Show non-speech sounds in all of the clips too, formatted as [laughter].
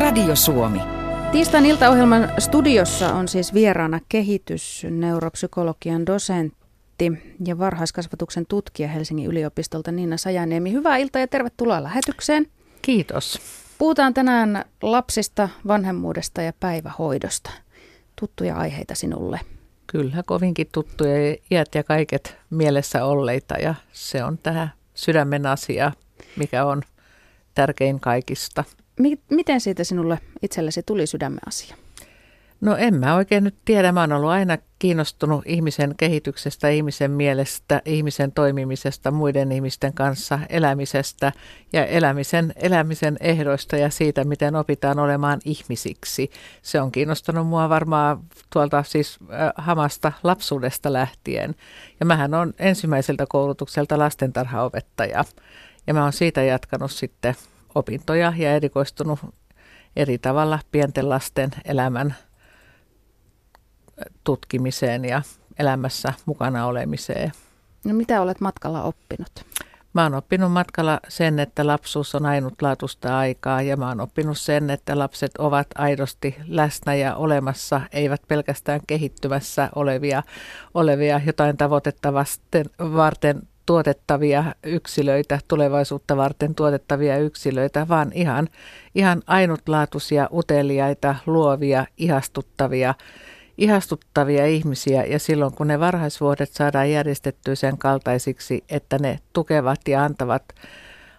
Radio Suomi. Tiistain iltaohjelman studiossa on siis vieraana kehitysneuropsykologian dosentti ja varhaiskasvatuksen tutkija Helsingin yliopistolta Niina Sajaniemi. Hyvää iltaa ja tervetuloa lähetykseen. Kiitos. Puhutaan tänään lapsista, vanhemmuudesta ja päivähoidosta. Tuttuja aiheita sinulle. Kyllä, kovinkin tuttuja iät ja kaiket mielessä olleita ja se on tähän sydämen asia, mikä on tärkein kaikista. Miten siitä sinulle itsellesi tuli sydämen asia? No en mä oikein nyt tiedä. Mä oon ollut aina kiinnostunut ihmisen kehityksestä, ihmisen mielestä, ihmisen toimimisesta, muiden ihmisten kanssa, elämisestä ja elämisen, elämisen ehdoista ja siitä, miten opitaan olemaan ihmisiksi. Se on kiinnostanut mua varmaan tuolta siis hamasta lapsuudesta lähtien. Ja mähän on ensimmäiseltä koulutukselta lastentarhaopettaja. Ja mä oon siitä jatkanut sitten opintoja ja erikoistunut eri tavalla pienten lasten elämän tutkimiseen ja elämässä mukana olemiseen. No mitä olet matkalla oppinut? Mä oon oppinut matkalla sen, että lapsuus on ainutlaatuista aikaa ja mä oon oppinut sen, että lapset ovat aidosti läsnä ja olemassa, eivät pelkästään kehittymässä olevia, olevia jotain tavoitetta varten tuotettavia yksilöitä, tulevaisuutta varten tuotettavia yksilöitä, vaan ihan, ihan ainutlaatuisia, uteliaita, luovia, ihastuttavia ihastuttavia ihmisiä. Ja silloin kun ne varhaisvuodet saadaan järjestettyä sen kaltaisiksi, että ne tukevat ja antavat,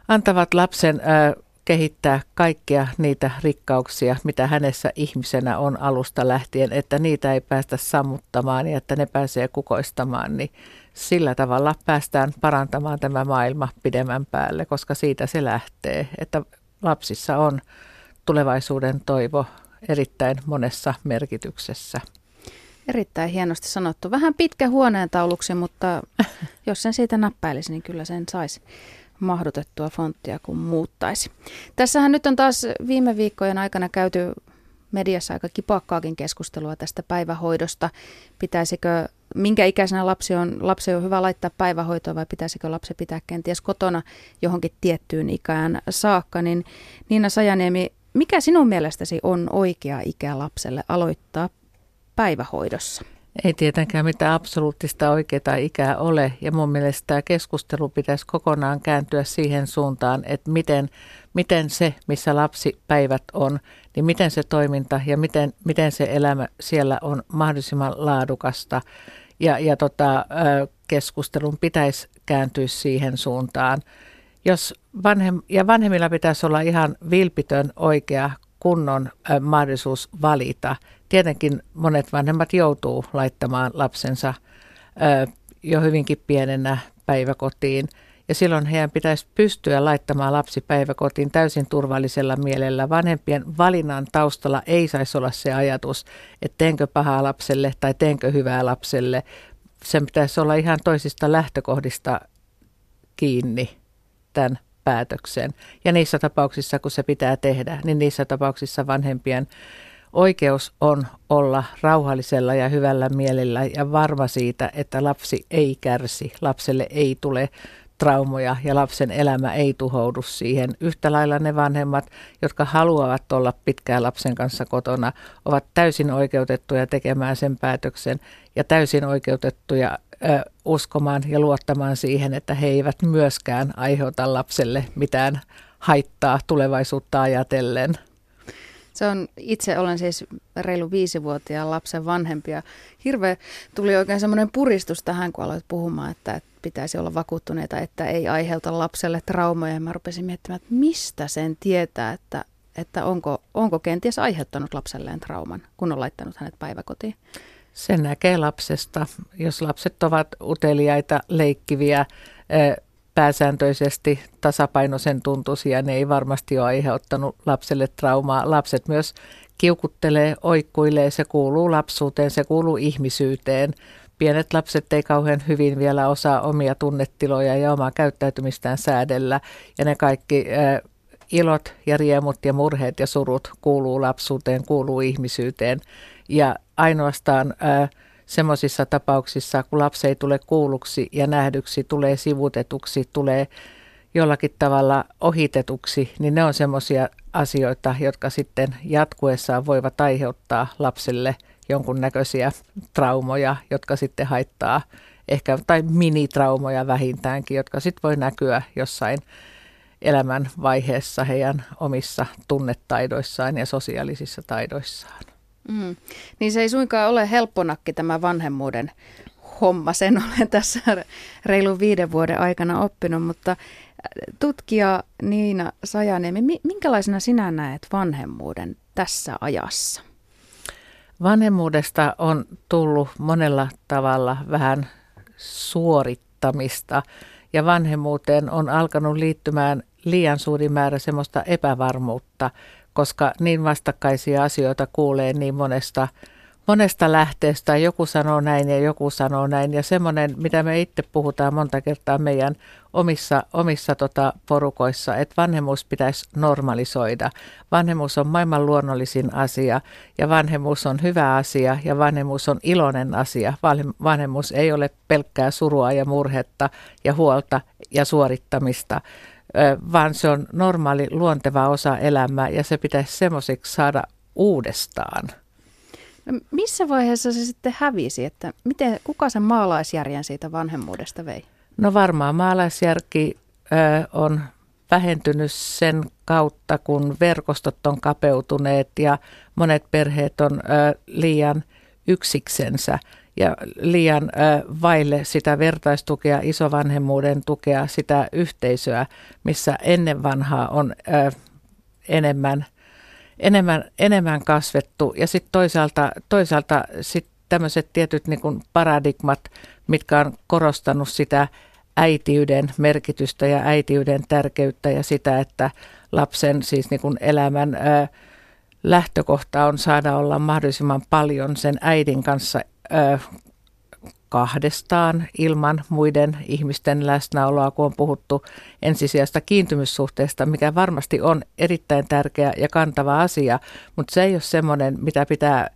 antavat lapsen ää, kehittää kaikkia niitä rikkauksia, mitä hänessä ihmisenä on alusta lähtien, että niitä ei päästä sammuttamaan ja että ne pääsee kukoistamaan, niin sillä tavalla päästään parantamaan tämä maailma pidemmän päälle, koska siitä se lähtee, että lapsissa on tulevaisuuden toivo erittäin monessa merkityksessä. Erittäin hienosti sanottu. Vähän pitkä huoneen tauluksi, mutta [laughs] jos sen siitä näppäilisi, niin kyllä sen saisi mahdotettua fonttia, kun muuttaisi. Tässähän nyt on taas viime viikkojen aikana käyty mediassa aika kipakkaakin keskustelua tästä päivähoidosta. Pitäisikö, minkä ikäisenä lapsi on, lapsi on hyvä laittaa päivähoitoa vai pitäisikö lapsi pitää kenties kotona johonkin tiettyyn ikään saakka, niin Niina Sajaniemi, mikä sinun mielestäsi on oikea ikä lapselle aloittaa päivähoidossa? Ei tietenkään mitään absoluuttista oikeaa ikää ole ja mun mielestä tämä keskustelu pitäisi kokonaan kääntyä siihen suuntaan, että miten, miten se, missä lapsipäivät on, niin miten se toiminta ja miten, miten se elämä siellä on mahdollisimman laadukasta. Ja, ja tota, keskustelun pitäisi kääntyä siihen suuntaan. Jos vanhem, ja vanhemmilla pitäisi olla ihan vilpitön oikea kunnon mahdollisuus valita tietenkin monet vanhemmat joutuu laittamaan lapsensa jo hyvinkin pienenä päiväkotiin. Ja silloin heidän pitäisi pystyä laittamaan lapsi päiväkotiin täysin turvallisella mielellä. Vanhempien valinnan taustalla ei saisi olla se ajatus, että teenkö pahaa lapselle tai teenkö hyvää lapselle. Sen pitäisi olla ihan toisista lähtökohdista kiinni tämän päätöksen. Ja niissä tapauksissa, kun se pitää tehdä, niin niissä tapauksissa vanhempien Oikeus on olla rauhallisella ja hyvällä mielellä ja varma siitä, että lapsi ei kärsi, lapselle ei tule traumoja ja lapsen elämä ei tuhoudu siihen. Yhtä lailla ne vanhemmat, jotka haluavat olla pitkään lapsen kanssa kotona, ovat täysin oikeutettuja tekemään sen päätöksen ja täysin oikeutettuja ö, uskomaan ja luottamaan siihen, että he eivät myöskään aiheuta lapselle mitään haittaa tulevaisuutta ajatellen. Se on, itse olen siis reilu viisivuotiaan lapsen vanhempia. Hirveä tuli oikein semmoinen puristus tähän, kun aloit puhumaan, että, pitäisi olla vakuuttuneita, että ei aiheuta lapselle traumoja. Ja mä rupesin miettimään, että mistä sen tietää, että, että onko, onko kenties aiheuttanut lapselleen trauman, kun on laittanut hänet päiväkotiin. Sen näkee lapsesta. Jos lapset ovat uteliaita, leikkiviä, pääsääntöisesti tasapainoisen tuntuisia, ne ei varmasti ole aiheuttanut lapselle traumaa. Lapset myös kiukuttelee, oikkuilee, se kuuluu lapsuuteen, se kuuluu ihmisyyteen. Pienet lapset ei kauhean hyvin vielä osaa omia tunnetiloja ja omaa käyttäytymistään säädellä. Ja ne kaikki äh, ilot ja riemut ja murheet ja surut kuuluu lapsuuteen, kuuluu ihmisyyteen. Ja ainoastaan semmoisissa tapauksissa, kun lapsi ei tule kuulluksi ja nähdyksi, tulee sivutetuksi, tulee jollakin tavalla ohitetuksi, niin ne on semmoisia asioita, jotka sitten jatkuessaan voivat aiheuttaa lapselle jonkunnäköisiä traumoja, jotka sitten haittaa ehkä, tai minitraumoja vähintäänkin, jotka sitten voi näkyä jossain elämän vaiheessa heidän omissa tunnetaidoissaan ja sosiaalisissa taidoissaan. Mm. Niin se ei suinkaan ole helpponakki tämä vanhemmuuden homma, sen olen [laughs] tässä reilun viiden vuoden aikana oppinut, mutta äh, tutkija Niina Sajaniemi, minkälaisena sinä näet vanhemmuuden tässä ajassa? Vanhemmuudesta on tullut monella tavalla vähän suorittamista ja vanhemmuuteen on alkanut liittymään liian suuri määrä semmoista epävarmuutta, koska niin vastakkaisia asioita kuulee niin monesta, monesta lähteestä. Joku sanoo näin ja joku sanoo näin. Ja semmoinen, mitä me itse puhutaan monta kertaa meidän omissa, omissa tota porukoissa, että vanhemmuus pitäisi normalisoida. Vanhemmuus on maailman luonnollisin asia ja vanhemmuus on hyvä asia ja vanhemmuus on iloinen asia. Vanhemmuus ei ole pelkkää surua ja murhetta ja huolta ja suorittamista, vaan se on normaali luonteva osa elämää ja se pitäisi semmoiseksi saada uudestaan. No, missä vaiheessa se sitten hävisi, että miten, kuka sen maalaisjärjen siitä vanhemmuudesta vei? No varmaan maalaisjärki ö, on vähentynyt sen kautta, kun verkostot on kapeutuneet ja monet perheet on ö, liian yksiksensä ja liian ö, vaille sitä vertaistukea, isovanhemmuuden tukea, sitä yhteisöä, missä ennen vanhaa on ö, enemmän, enemmän, enemmän kasvettu. Ja sitten toisaalta, toisaalta sit tämmöiset tietyt niin kuin paradigmat, mitkä on korostanut sitä äitiyden merkitystä ja äitiyden tärkeyttä ja sitä, että lapsen siis niin kuin elämän ö, lähtökohta on saada olla mahdollisimman paljon sen äidin kanssa ö, kahdestaan ilman muiden ihmisten läsnäoloa, kun on puhuttu ensisijaista kiintymyssuhteesta, mikä varmasti on erittäin tärkeä ja kantava asia, mutta se ei ole semmoinen, mitä pitää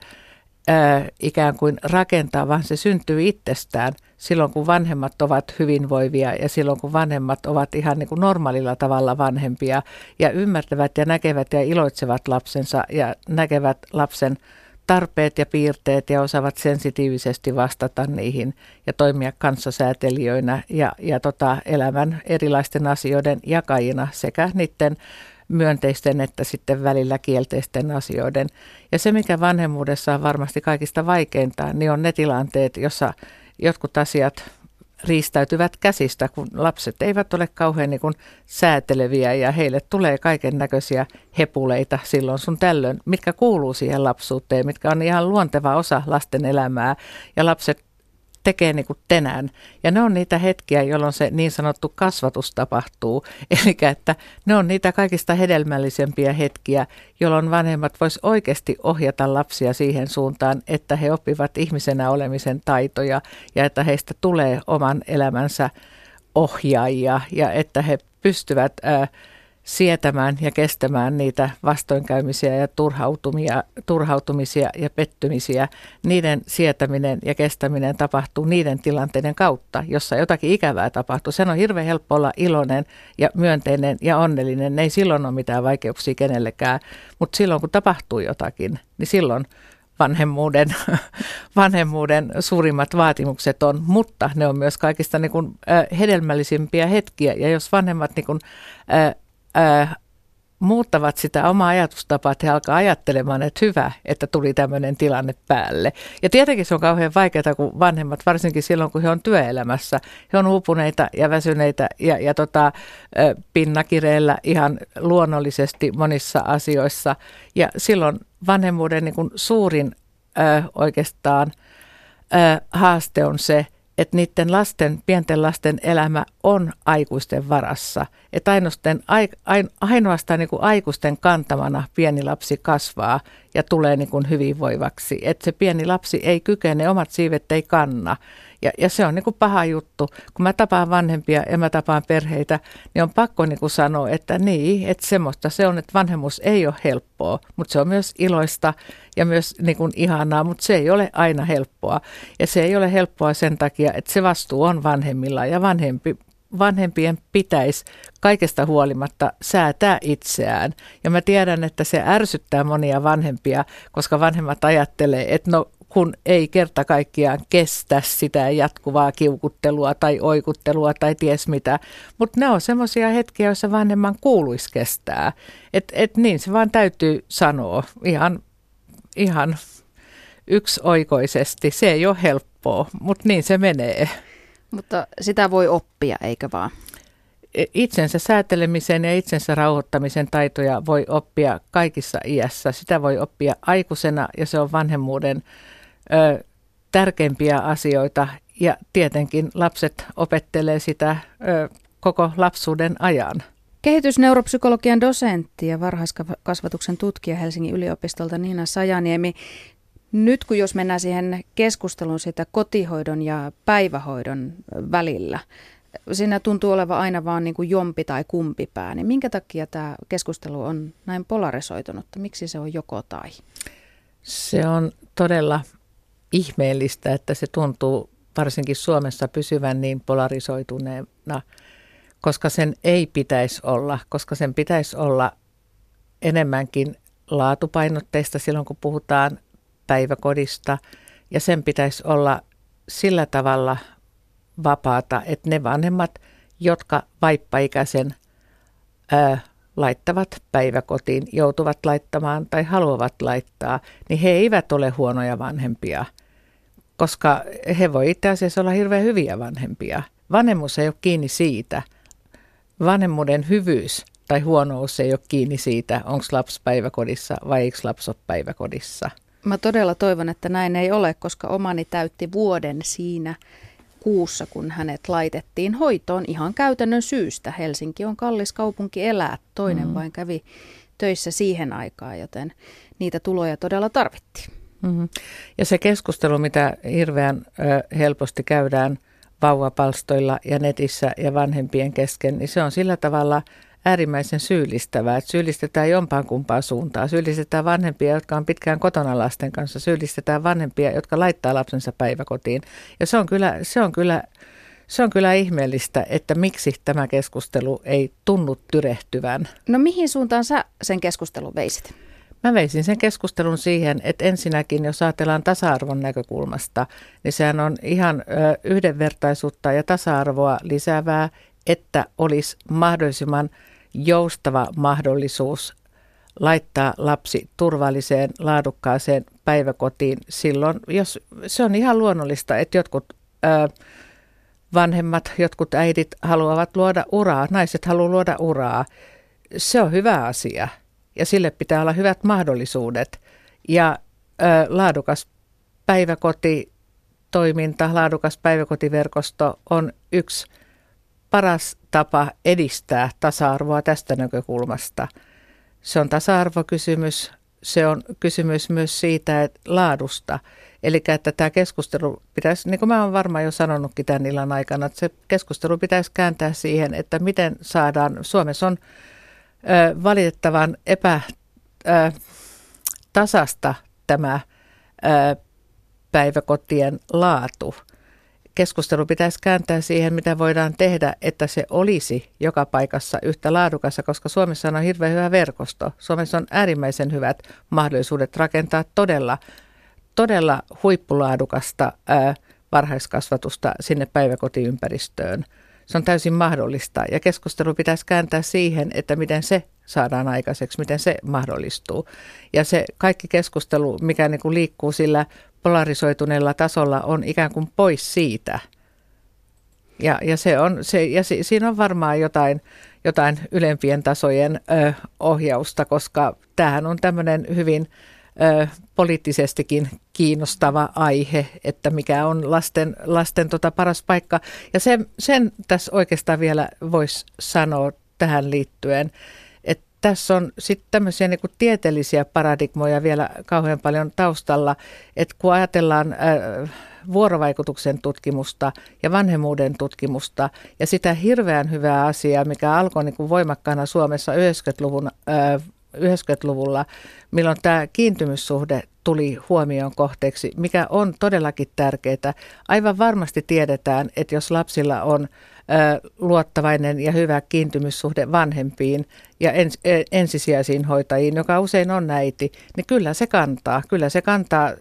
ö, ikään kuin rakentaa, vaan se syntyy itsestään silloin, kun vanhemmat ovat hyvinvoivia ja silloin, kun vanhemmat ovat ihan niin kuin normaalilla tavalla vanhempia ja ymmärtävät ja näkevät ja iloitsevat lapsensa ja näkevät lapsen tarpeet ja piirteet ja osaavat sensitiivisesti vastata niihin ja toimia kanssasäätelijöinä ja, ja tota, elämän erilaisten asioiden jakajina sekä niiden myönteisten että sitten välillä kielteisten asioiden. Ja se, mikä vanhemmuudessa on varmasti kaikista vaikeinta, niin on ne tilanteet, jossa jotkut asiat riistäytyvät käsistä, kun lapset eivät ole kauhean niin kuin sääteleviä ja heille tulee kaiken näköisiä hepuleita silloin sun tällöin, mitkä kuuluu siihen lapsuuteen, mitkä on ihan luonteva osa lasten elämää. Ja lapset tekee niin kuin tänään. Ja ne on niitä hetkiä, jolloin se niin sanottu kasvatus tapahtuu. [laughs] Eli että ne on niitä kaikista hedelmällisempiä hetkiä, jolloin vanhemmat vois oikeasti ohjata lapsia siihen suuntaan, että he oppivat ihmisenä olemisen taitoja ja että heistä tulee oman elämänsä ohjaajia ja että he pystyvät... Ää, sietämään ja kestämään niitä vastoinkäymisiä ja turhautumia, turhautumisia ja pettymisiä. Niiden sietäminen ja kestäminen tapahtuu niiden tilanteiden kautta, jossa jotakin ikävää tapahtuu. Sen on hirveän helppo olla iloinen ja myönteinen ja onnellinen. Ne ei silloin ole mitään vaikeuksia kenellekään, mutta silloin kun tapahtuu jotakin, niin silloin vanhemmuuden, [laughs] vanhemmuuden suurimmat vaatimukset on, mutta ne on myös kaikista niin kuin, äh, hedelmällisimpiä hetkiä. Ja jos vanhemmat niin kuin, äh, ää, muuttavat sitä omaa ajatustapaa, että he alkaa ajattelemaan, että hyvä, että tuli tämmöinen tilanne päälle. Ja tietenkin se on kauhean vaikeaa, kun vanhemmat, varsinkin silloin, kun he on työelämässä, he on uupuneita ja väsyneitä ja, ja tota, pinnakireillä ihan luonnollisesti monissa asioissa. Ja silloin vanhemmuuden niin kuin suurin ö, oikeastaan ö, haaste on se, että niiden lasten, pienten lasten elämä on aikuisten varassa. Että ainoastaan, ainoastaan niin kuin aikuisten kantamana pieni lapsi kasvaa ja tulee niin kuin hyvinvoivaksi. Että se pieni lapsi ei kykene, omat siivet ei kanna. Ja, ja se on niin kuin paha juttu. Kun mä tapaan vanhempia ja mä tapaan perheitä, niin on pakko niin kuin sanoa, että niin, että semmoista se on, että vanhemmuus ei ole helppoa, mutta se on myös iloista ja myös niin kuin ihanaa, mutta se ei ole aina helppoa. Ja se ei ole helppoa sen takia, että se vastuu on vanhemmilla ja vanhempi vanhempien pitäisi kaikesta huolimatta säätää itseään. Ja mä tiedän, että se ärsyttää monia vanhempia, koska vanhemmat ajattelee, että no kun ei kerta kaikkiaan kestä sitä jatkuvaa kiukuttelua tai oikuttelua tai ties mitä. Mutta ne on semmoisia hetkiä, joissa vanhemman kuuluisi kestää. Että et niin se vaan täytyy sanoa ihan, ihan yksioikoisesti. Se ei ole helppoa, mutta niin se menee. Mutta sitä voi oppia, eikö vaan? E, itsensä säätelemisen ja itsensä rauhoittamisen taitoja voi oppia kaikissa iässä. Sitä voi oppia aikuisena ja se on vanhemmuuden ö, tärkeimpiä asioita. Ja tietenkin lapset opettelee sitä ö, koko lapsuuden ajan. Kehitysneuropsykologian dosentti ja varhaiskasvatuksen tutkija Helsingin yliopistolta Niina Sajaniemi. Nyt kun jos mennään siihen keskusteluun sitä kotihoidon ja päivähoidon välillä, siinä tuntuu olevan aina vaan niin kuin jompi tai kumpi pää, niin minkä takia tämä keskustelu on näin polarisoitunut? Miksi se on joko tai? Se on todella ihmeellistä, että se tuntuu varsinkin Suomessa pysyvän niin polarisoituneena, koska sen ei pitäisi olla, koska sen pitäisi olla enemmänkin laatupainotteista silloin, kun puhutaan päiväkodista ja sen pitäisi olla sillä tavalla vapaata, että ne vanhemmat, jotka vaippaikäisen ää, laittavat päiväkotiin, joutuvat laittamaan tai haluavat laittaa, niin he eivät ole huonoja vanhempia, koska he voi itse asiassa olla hirveän hyviä vanhempia. Vanhemmuus ei ole kiinni siitä. Vanhemmuuden hyvyys tai huonous ei ole kiinni siitä, onko lapsi päiväkodissa vai eikö lapsi ole päiväkodissa. Mä todella toivon, että näin ei ole, koska omani täytti vuoden siinä kuussa, kun hänet laitettiin hoitoon ihan käytännön syystä. Helsinki on kallis kaupunki elää, toinen mm. vain kävi töissä siihen aikaan, joten niitä tuloja todella tarvittiin. Mm-hmm. Ja se keskustelu, mitä hirveän ö, helposti käydään vauvapalstoilla ja netissä ja vanhempien kesken, niin se on sillä tavalla äärimmäisen syyllistävää, että syyllistetään jompaan kumpaan suuntaan. Syyllistetään vanhempia, jotka on pitkään kotona lasten kanssa. Syyllistetään vanhempia, jotka laittaa lapsensa päiväkotiin. Ja se on kyllä, se on kyllä, se on kyllä ihmeellistä, että miksi tämä keskustelu ei tunnu tyrehtyvän. No mihin suuntaan sä sen keskustelun veisit? Mä veisin sen keskustelun siihen, että ensinnäkin, jos ajatellaan tasa-arvon näkökulmasta, niin sehän on ihan yhdenvertaisuutta ja tasa-arvoa lisäävää, että olisi mahdollisimman joustava mahdollisuus laittaa lapsi turvalliseen, laadukkaaseen päiväkotiin silloin, jos se on ihan luonnollista, että jotkut ö, vanhemmat, jotkut äidit haluavat luoda uraa, naiset haluavat luoda uraa. Se on hyvä asia ja sille pitää olla hyvät mahdollisuudet. Ja ö, laadukas päiväkoti toiminta, laadukas päiväkotiverkosto on yksi paras tapa edistää tasa-arvoa tästä näkökulmasta. Se on tasa-arvokysymys, se on kysymys myös siitä että laadusta. Eli että tämä keskustelu pitäisi, niin kuin mä olen varmaan jo sanonutkin tämän illan aikana, että se keskustelu pitäisi kääntää siihen, että miten saadaan, Suomessa on valitettavan epätasasta tämä päiväkotien laatu keskustelu pitäisi kääntää siihen, mitä voidaan tehdä, että se olisi joka paikassa yhtä laadukassa, koska Suomessa on hirveän hyvä verkosto. Suomessa on äärimmäisen hyvät mahdollisuudet rakentaa todella, todella huippulaadukasta varhaiskasvatusta sinne päiväkotiympäristöön. Se on täysin mahdollista ja keskustelu pitäisi kääntää siihen, että miten se saadaan aikaiseksi, miten se mahdollistuu. Ja se kaikki keskustelu, mikä niin kuin liikkuu sillä polarisoituneella tasolla on ikään kuin pois siitä. Ja, ja, se on, se, ja si, siinä on varmaan jotain, jotain ylempien tasojen ö, ohjausta, koska tämähän on tämmöinen hyvin ö, poliittisestikin kiinnostava aihe, että mikä on lasten, lasten tota paras paikka. Ja sen, sen tässä oikeastaan vielä voisi sanoa tähän liittyen, tässä on sitten tämmöisiä niin tieteellisiä paradigmoja vielä kauhean paljon taustalla, että kun ajatellaan äh, vuorovaikutuksen tutkimusta ja vanhemmuuden tutkimusta ja sitä hirveän hyvää asiaa, mikä alkoi niin kuin voimakkaana Suomessa 90-luvun, äh, 90-luvulla, milloin tämä kiintymyssuhde tuli huomioon kohteeksi, mikä on todellakin tärkeää. Aivan varmasti tiedetään, että jos lapsilla on luottavainen ja hyvä kiintymyssuhde vanhempiin ja ens, ensisijaisiin hoitajiin, joka usein on äiti, niin kyllä se kantaa. Kyllä se kantaa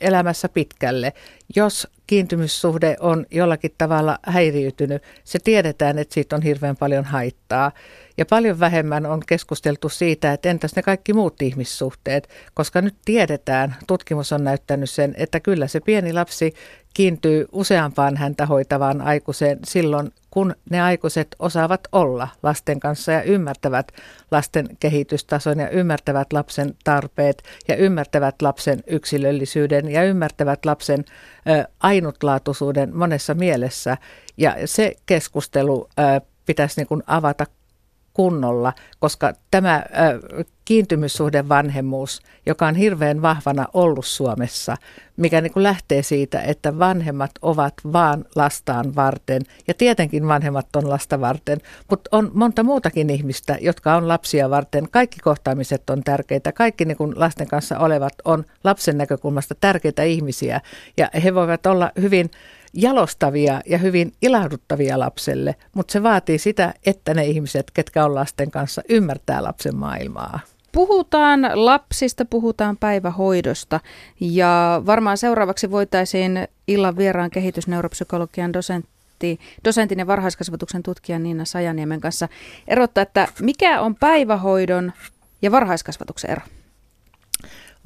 elämässä pitkälle. Jos kiintymyssuhde on jollakin tavalla häiriytynyt, se tiedetään, että siitä on hirveän paljon haittaa. Ja paljon vähemmän on keskusteltu siitä, että entäs ne kaikki muut ihmissuhteet, koska nyt tiedetään, tutkimus on näyttänyt sen, että kyllä se pieni lapsi kiintyy useampaan häntä hoitavaan aikuiseen silloin, kun ne aikuiset osaavat olla lasten kanssa ja ymmärtävät lasten kehitystason ja ymmärtävät lapsen tarpeet ja ymmärtävät lapsen yksilöllisyyden ja ymmärtävät lapsen ö, ainutlaatuisuuden monessa mielessä. Ja se keskustelu ö, pitäisi niin kuin avata kunnolla, koska tämä kiintymyssuhde vanhemmuus, joka on hirveän vahvana ollut Suomessa, mikä niin kuin lähtee siitä, että vanhemmat ovat vaan lastaan varten. Ja tietenkin vanhemmat on lasta varten, mutta on monta muutakin ihmistä, jotka on lapsia varten. Kaikki kohtaamiset on tärkeitä. Kaikki niin kuin lasten kanssa olevat on lapsen näkökulmasta tärkeitä ihmisiä. Ja he voivat olla hyvin jalostavia ja hyvin ilahduttavia lapselle, mutta se vaatii sitä, että ne ihmiset, ketkä on lasten kanssa, ymmärtää lapsen maailmaa. Puhutaan lapsista, puhutaan päivähoidosta ja varmaan seuraavaksi voitaisiin illan vieraan kehitysneuropsykologian dosentti, dosentin ja varhaiskasvatuksen tutkijan Niina Sajaniemen kanssa erottaa, että mikä on päivähoidon ja varhaiskasvatuksen ero?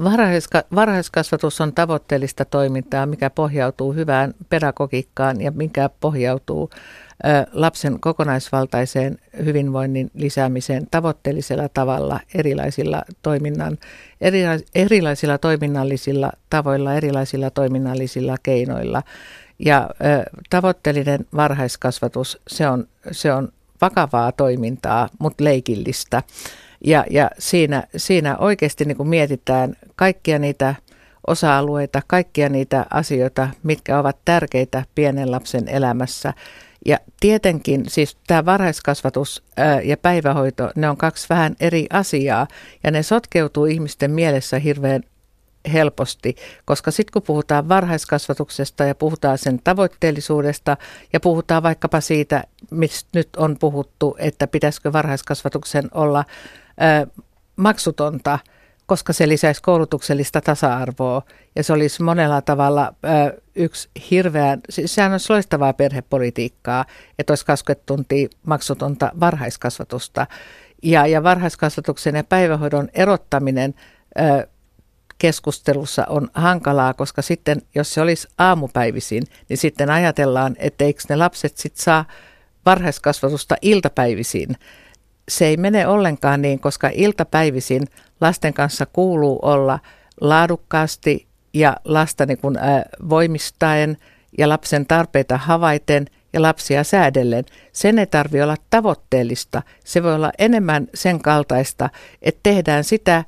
Varhaiska, varhaiskasvatus on tavoitteellista toimintaa, mikä pohjautuu hyvään pedagogiikkaan ja mikä pohjautuu lapsen kokonaisvaltaiseen hyvinvoinnin lisäämiseen tavoitteellisella tavalla erilaisilla, toiminnan, eri, erilaisilla toiminnallisilla tavoilla, erilaisilla toiminnallisilla keinoilla. Ja tavoitteellinen varhaiskasvatus, se on, se on vakavaa toimintaa, mutta leikillistä. Ja, ja siinä, siinä oikeasti niin kuin mietitään kaikkia niitä osa-alueita, kaikkia niitä asioita, mitkä ovat tärkeitä pienen lapsen elämässä. Ja tietenkin siis tämä varhaiskasvatus ja päivähoito, ne on kaksi vähän eri asiaa ja ne sotkeutuu ihmisten mielessä hirveän helposti, koska sitten kun puhutaan varhaiskasvatuksesta ja puhutaan sen tavoitteellisuudesta ja puhutaan vaikkapa siitä, mistä nyt on puhuttu, että pitäisikö varhaiskasvatuksen olla maksutonta, koska se lisäisi koulutuksellista tasa-arvoa. Ja se olisi monella tavalla ö, yksi hirveän, siis sehän olisi loistavaa perhepolitiikkaa, että olisi 20 tuntia maksutonta varhaiskasvatusta. Ja, ja varhaiskasvatuksen ja päivähoidon erottaminen ö, keskustelussa on hankalaa, koska sitten jos se olisi aamupäivisin, niin sitten ajatellaan, että eikö ne lapset sitten saa varhaiskasvatusta iltapäivisin se ei mene ollenkaan niin, koska iltapäivisin lasten kanssa kuuluu olla laadukkaasti ja lasta niin kuin, ä, voimistaen ja lapsen tarpeita havaiten ja lapsia säädellen. Sen ei tarvitse olla tavoitteellista. Se voi olla enemmän sen kaltaista, että tehdään sitä,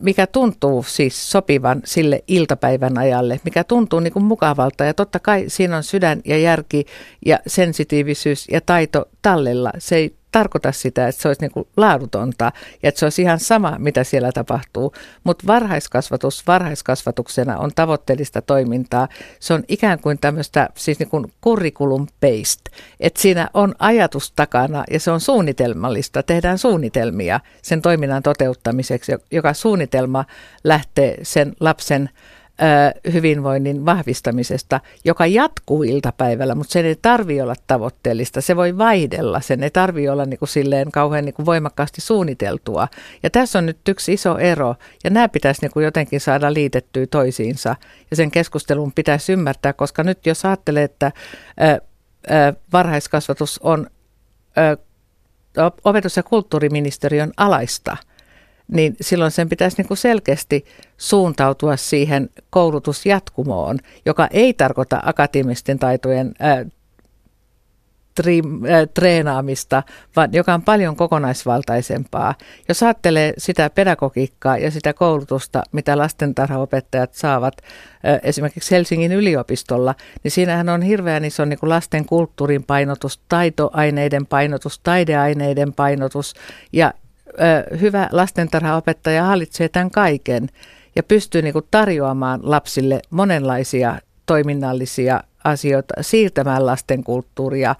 mikä tuntuu siis sopivan sille iltapäivän ajalle, mikä tuntuu niin kuin mukavalta. Ja totta kai siinä on sydän ja järki ja sensitiivisyys ja taito tallella. Se ei tarkoita sitä, että se olisi niin laadutonta ja että se olisi ihan sama, mitä siellä tapahtuu. Mutta varhaiskasvatus varhaiskasvatuksena on tavoitteellista toimintaa. Se on ikään kuin tämmöistä siis niin kuin curriculum based, että siinä on ajatus takana ja se on suunnitelmallista. Tehdään suunnitelmia sen toiminnan toteuttamiseksi, joka suunnitelma lähtee sen lapsen hyvinvoinnin vahvistamisesta, joka jatkuu iltapäivällä, mutta sen ei tarvi olla tavoitteellista. Se voi vaihdella, sen ei tarvi olla niin kuin silleen kauhean niin kuin voimakkaasti suunniteltua. Ja tässä on nyt yksi iso ero, ja nämä pitäisi niin kuin jotenkin saada liitettyä toisiinsa, ja sen keskustelun pitäisi ymmärtää, koska nyt jos ajattelee, että varhaiskasvatus on opetus- ja kulttuuriministeriön alaista – niin silloin sen pitäisi niin kuin selkeästi suuntautua siihen koulutusjatkumoon, joka ei tarkoita akateemisten taitojen ää, tri, ää, treenaamista, vaan joka on paljon kokonaisvaltaisempaa. Jos ajattelee sitä pedagogiikkaa ja sitä koulutusta, mitä lastentarhaopettajat saavat ää, esimerkiksi Helsingin yliopistolla, niin siinähän on hirveän iso niin kuin lasten kulttuurin painotus, taitoaineiden painotus, taideaineiden painotus ja hyvä lastentarhaopettaja hallitsee tämän kaiken ja pystyy niin kuin tarjoamaan lapsille monenlaisia toiminnallisia asioita, siirtämään lasten kulttuuria.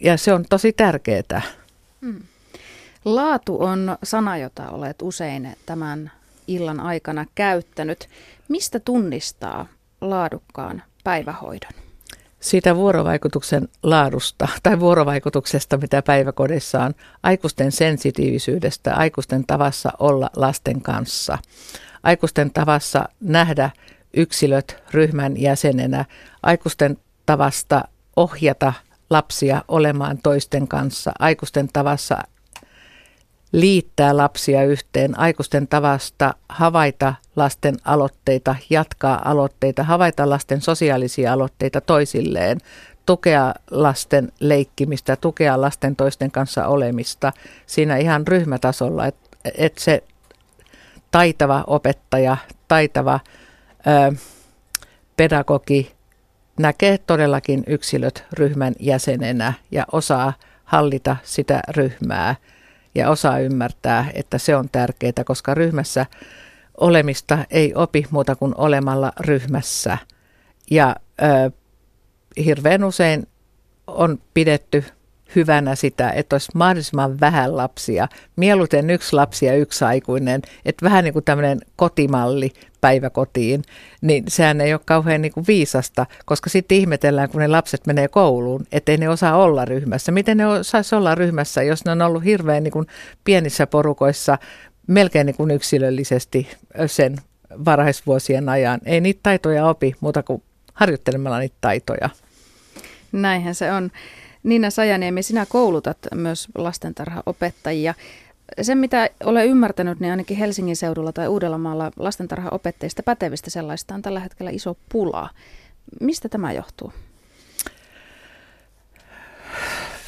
Ja se on tosi tärkeää. Hmm. Laatu on sana, jota olet usein tämän illan aikana käyttänyt. Mistä tunnistaa laadukkaan päivähoidon? Siitä vuorovaikutuksen laadusta [laughs] tai vuorovaikutuksesta, mitä päiväkodissa on, aikuisten sensitiivisyydestä, aikuisten tavassa olla lasten kanssa, aikuisten tavassa nähdä yksilöt ryhmän jäsenenä, aikuisten tavasta ohjata lapsia olemaan toisten kanssa, aikuisten tavassa liittää lapsia yhteen, aikuisten tavasta havaita lasten aloitteita, jatkaa aloitteita, havaita lasten sosiaalisia aloitteita toisilleen, tukea lasten leikkimistä, tukea lasten toisten kanssa olemista siinä ihan ryhmätasolla, että et se taitava opettaja, taitava ö, pedagogi näkee todellakin yksilöt ryhmän jäsenenä ja osaa hallita sitä ryhmää ja osaa ymmärtää, että se on tärkeää, koska ryhmässä olemista ei opi muuta kuin olemalla ryhmässä. Ja ö, hirveän usein on pidetty hyvänä sitä, että olisi mahdollisimman vähän lapsia, mieluiten yksi lapsi ja yksi aikuinen, että vähän niin kuin tämmöinen kotimalli päiväkotiin, niin sehän ei ole kauhean niin kuin viisasta, koska sitten ihmetellään, kun ne lapset menee kouluun, ettei ne osaa olla ryhmässä. Miten ne saisi olla ryhmässä, jos ne on ollut hirveän niin kuin pienissä porukoissa melkein niin kuin yksilöllisesti sen varhaisvuosien ajan. Ei niitä taitoja opi muuta kuin harjoittelemalla niitä taitoja. Näinhän se on. Niina Sajaniemi, sinä koulutat myös lastentarhaopettajia. Se, mitä olen ymmärtänyt, niin ainakin Helsingin seudulla tai Uudellamaalla lastentarhaopettajista pätevistä sellaista on tällä hetkellä iso pula. Mistä tämä johtuu?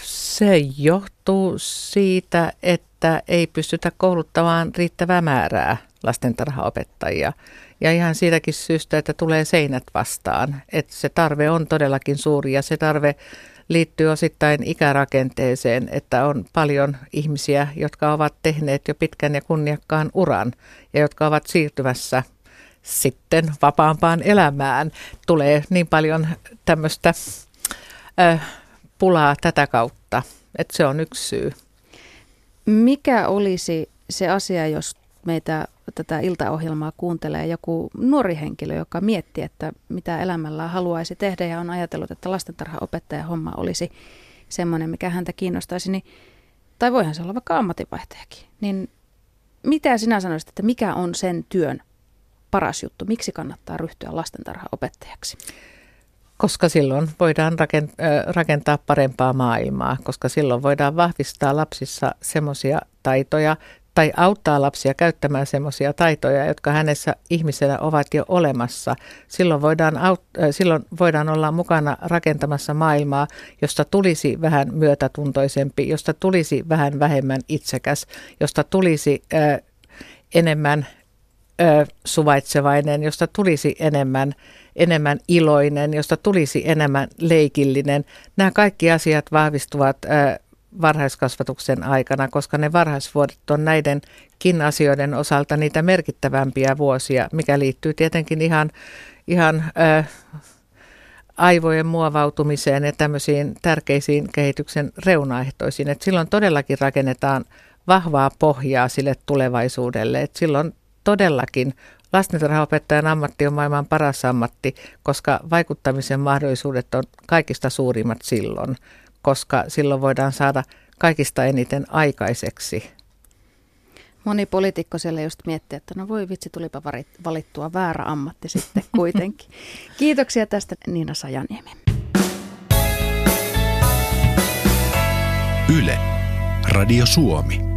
Se johtuu siitä, että ei pystytä kouluttamaan riittävää määrää lastentarhaopettajia. Ja ihan siitäkin syystä, että tulee seinät vastaan. Että se tarve on todellakin suuri ja se tarve liittyy osittain ikärakenteeseen, että on paljon ihmisiä, jotka ovat tehneet jo pitkän ja kunniakkaan uran ja jotka ovat siirtymässä sitten vapaampaan elämään. Tulee niin paljon tämmöistä äh, pulaa tätä kautta, että se on yksi syy. Mikä olisi se asia, jos meitä tätä iltaohjelmaa kuuntelee joku nuori henkilö, joka miettii, että mitä elämällä haluaisi tehdä ja on ajatellut, että lastentarhaopettaja homma olisi semmoinen, mikä häntä kiinnostaisi, niin, tai voihan se olla vaikka ammatinvaihtajakin, niin mitä sinä sanoisit, että mikä on sen työn paras juttu? Miksi kannattaa ryhtyä lastentarhaopettajaksi? Koska silloin voidaan rakentaa parempaa maailmaa, koska silloin voidaan vahvistaa lapsissa semmoisia taitoja, tai auttaa lapsia käyttämään semmoisia taitoja, jotka hänessä ihmisenä ovat jo olemassa. Silloin voidaan, aut- äh, silloin voidaan olla mukana rakentamassa maailmaa, josta tulisi vähän myötätuntoisempi, josta tulisi vähän vähemmän itsekäs, josta tulisi äh, enemmän äh, suvaitsevainen, josta tulisi enemmän, enemmän iloinen, josta tulisi enemmän leikillinen. Nämä kaikki asiat vahvistuvat äh, varhaiskasvatuksen aikana, koska ne varhaisvuodet on näidenkin asioiden osalta niitä merkittävämpiä vuosia, mikä liittyy tietenkin ihan, ihan äh, aivojen muovautumiseen ja tämmöisiin tärkeisiin kehityksen reunaehtoisiin. Et silloin todellakin rakennetaan vahvaa pohjaa sille tulevaisuudelle. Et silloin todellakin lastentarhaopettajan ammatti on maailman paras ammatti, koska vaikuttamisen mahdollisuudet on kaikista suurimmat silloin koska silloin voidaan saada kaikista eniten aikaiseksi. Moni poliitikko siellä just miettii, että no voi vitsi, tulipa valittua väärä ammatti sitten [laughs] kuitenkin. Kiitoksia tästä Niina Sajaniemi. Yle, Radio Suomi.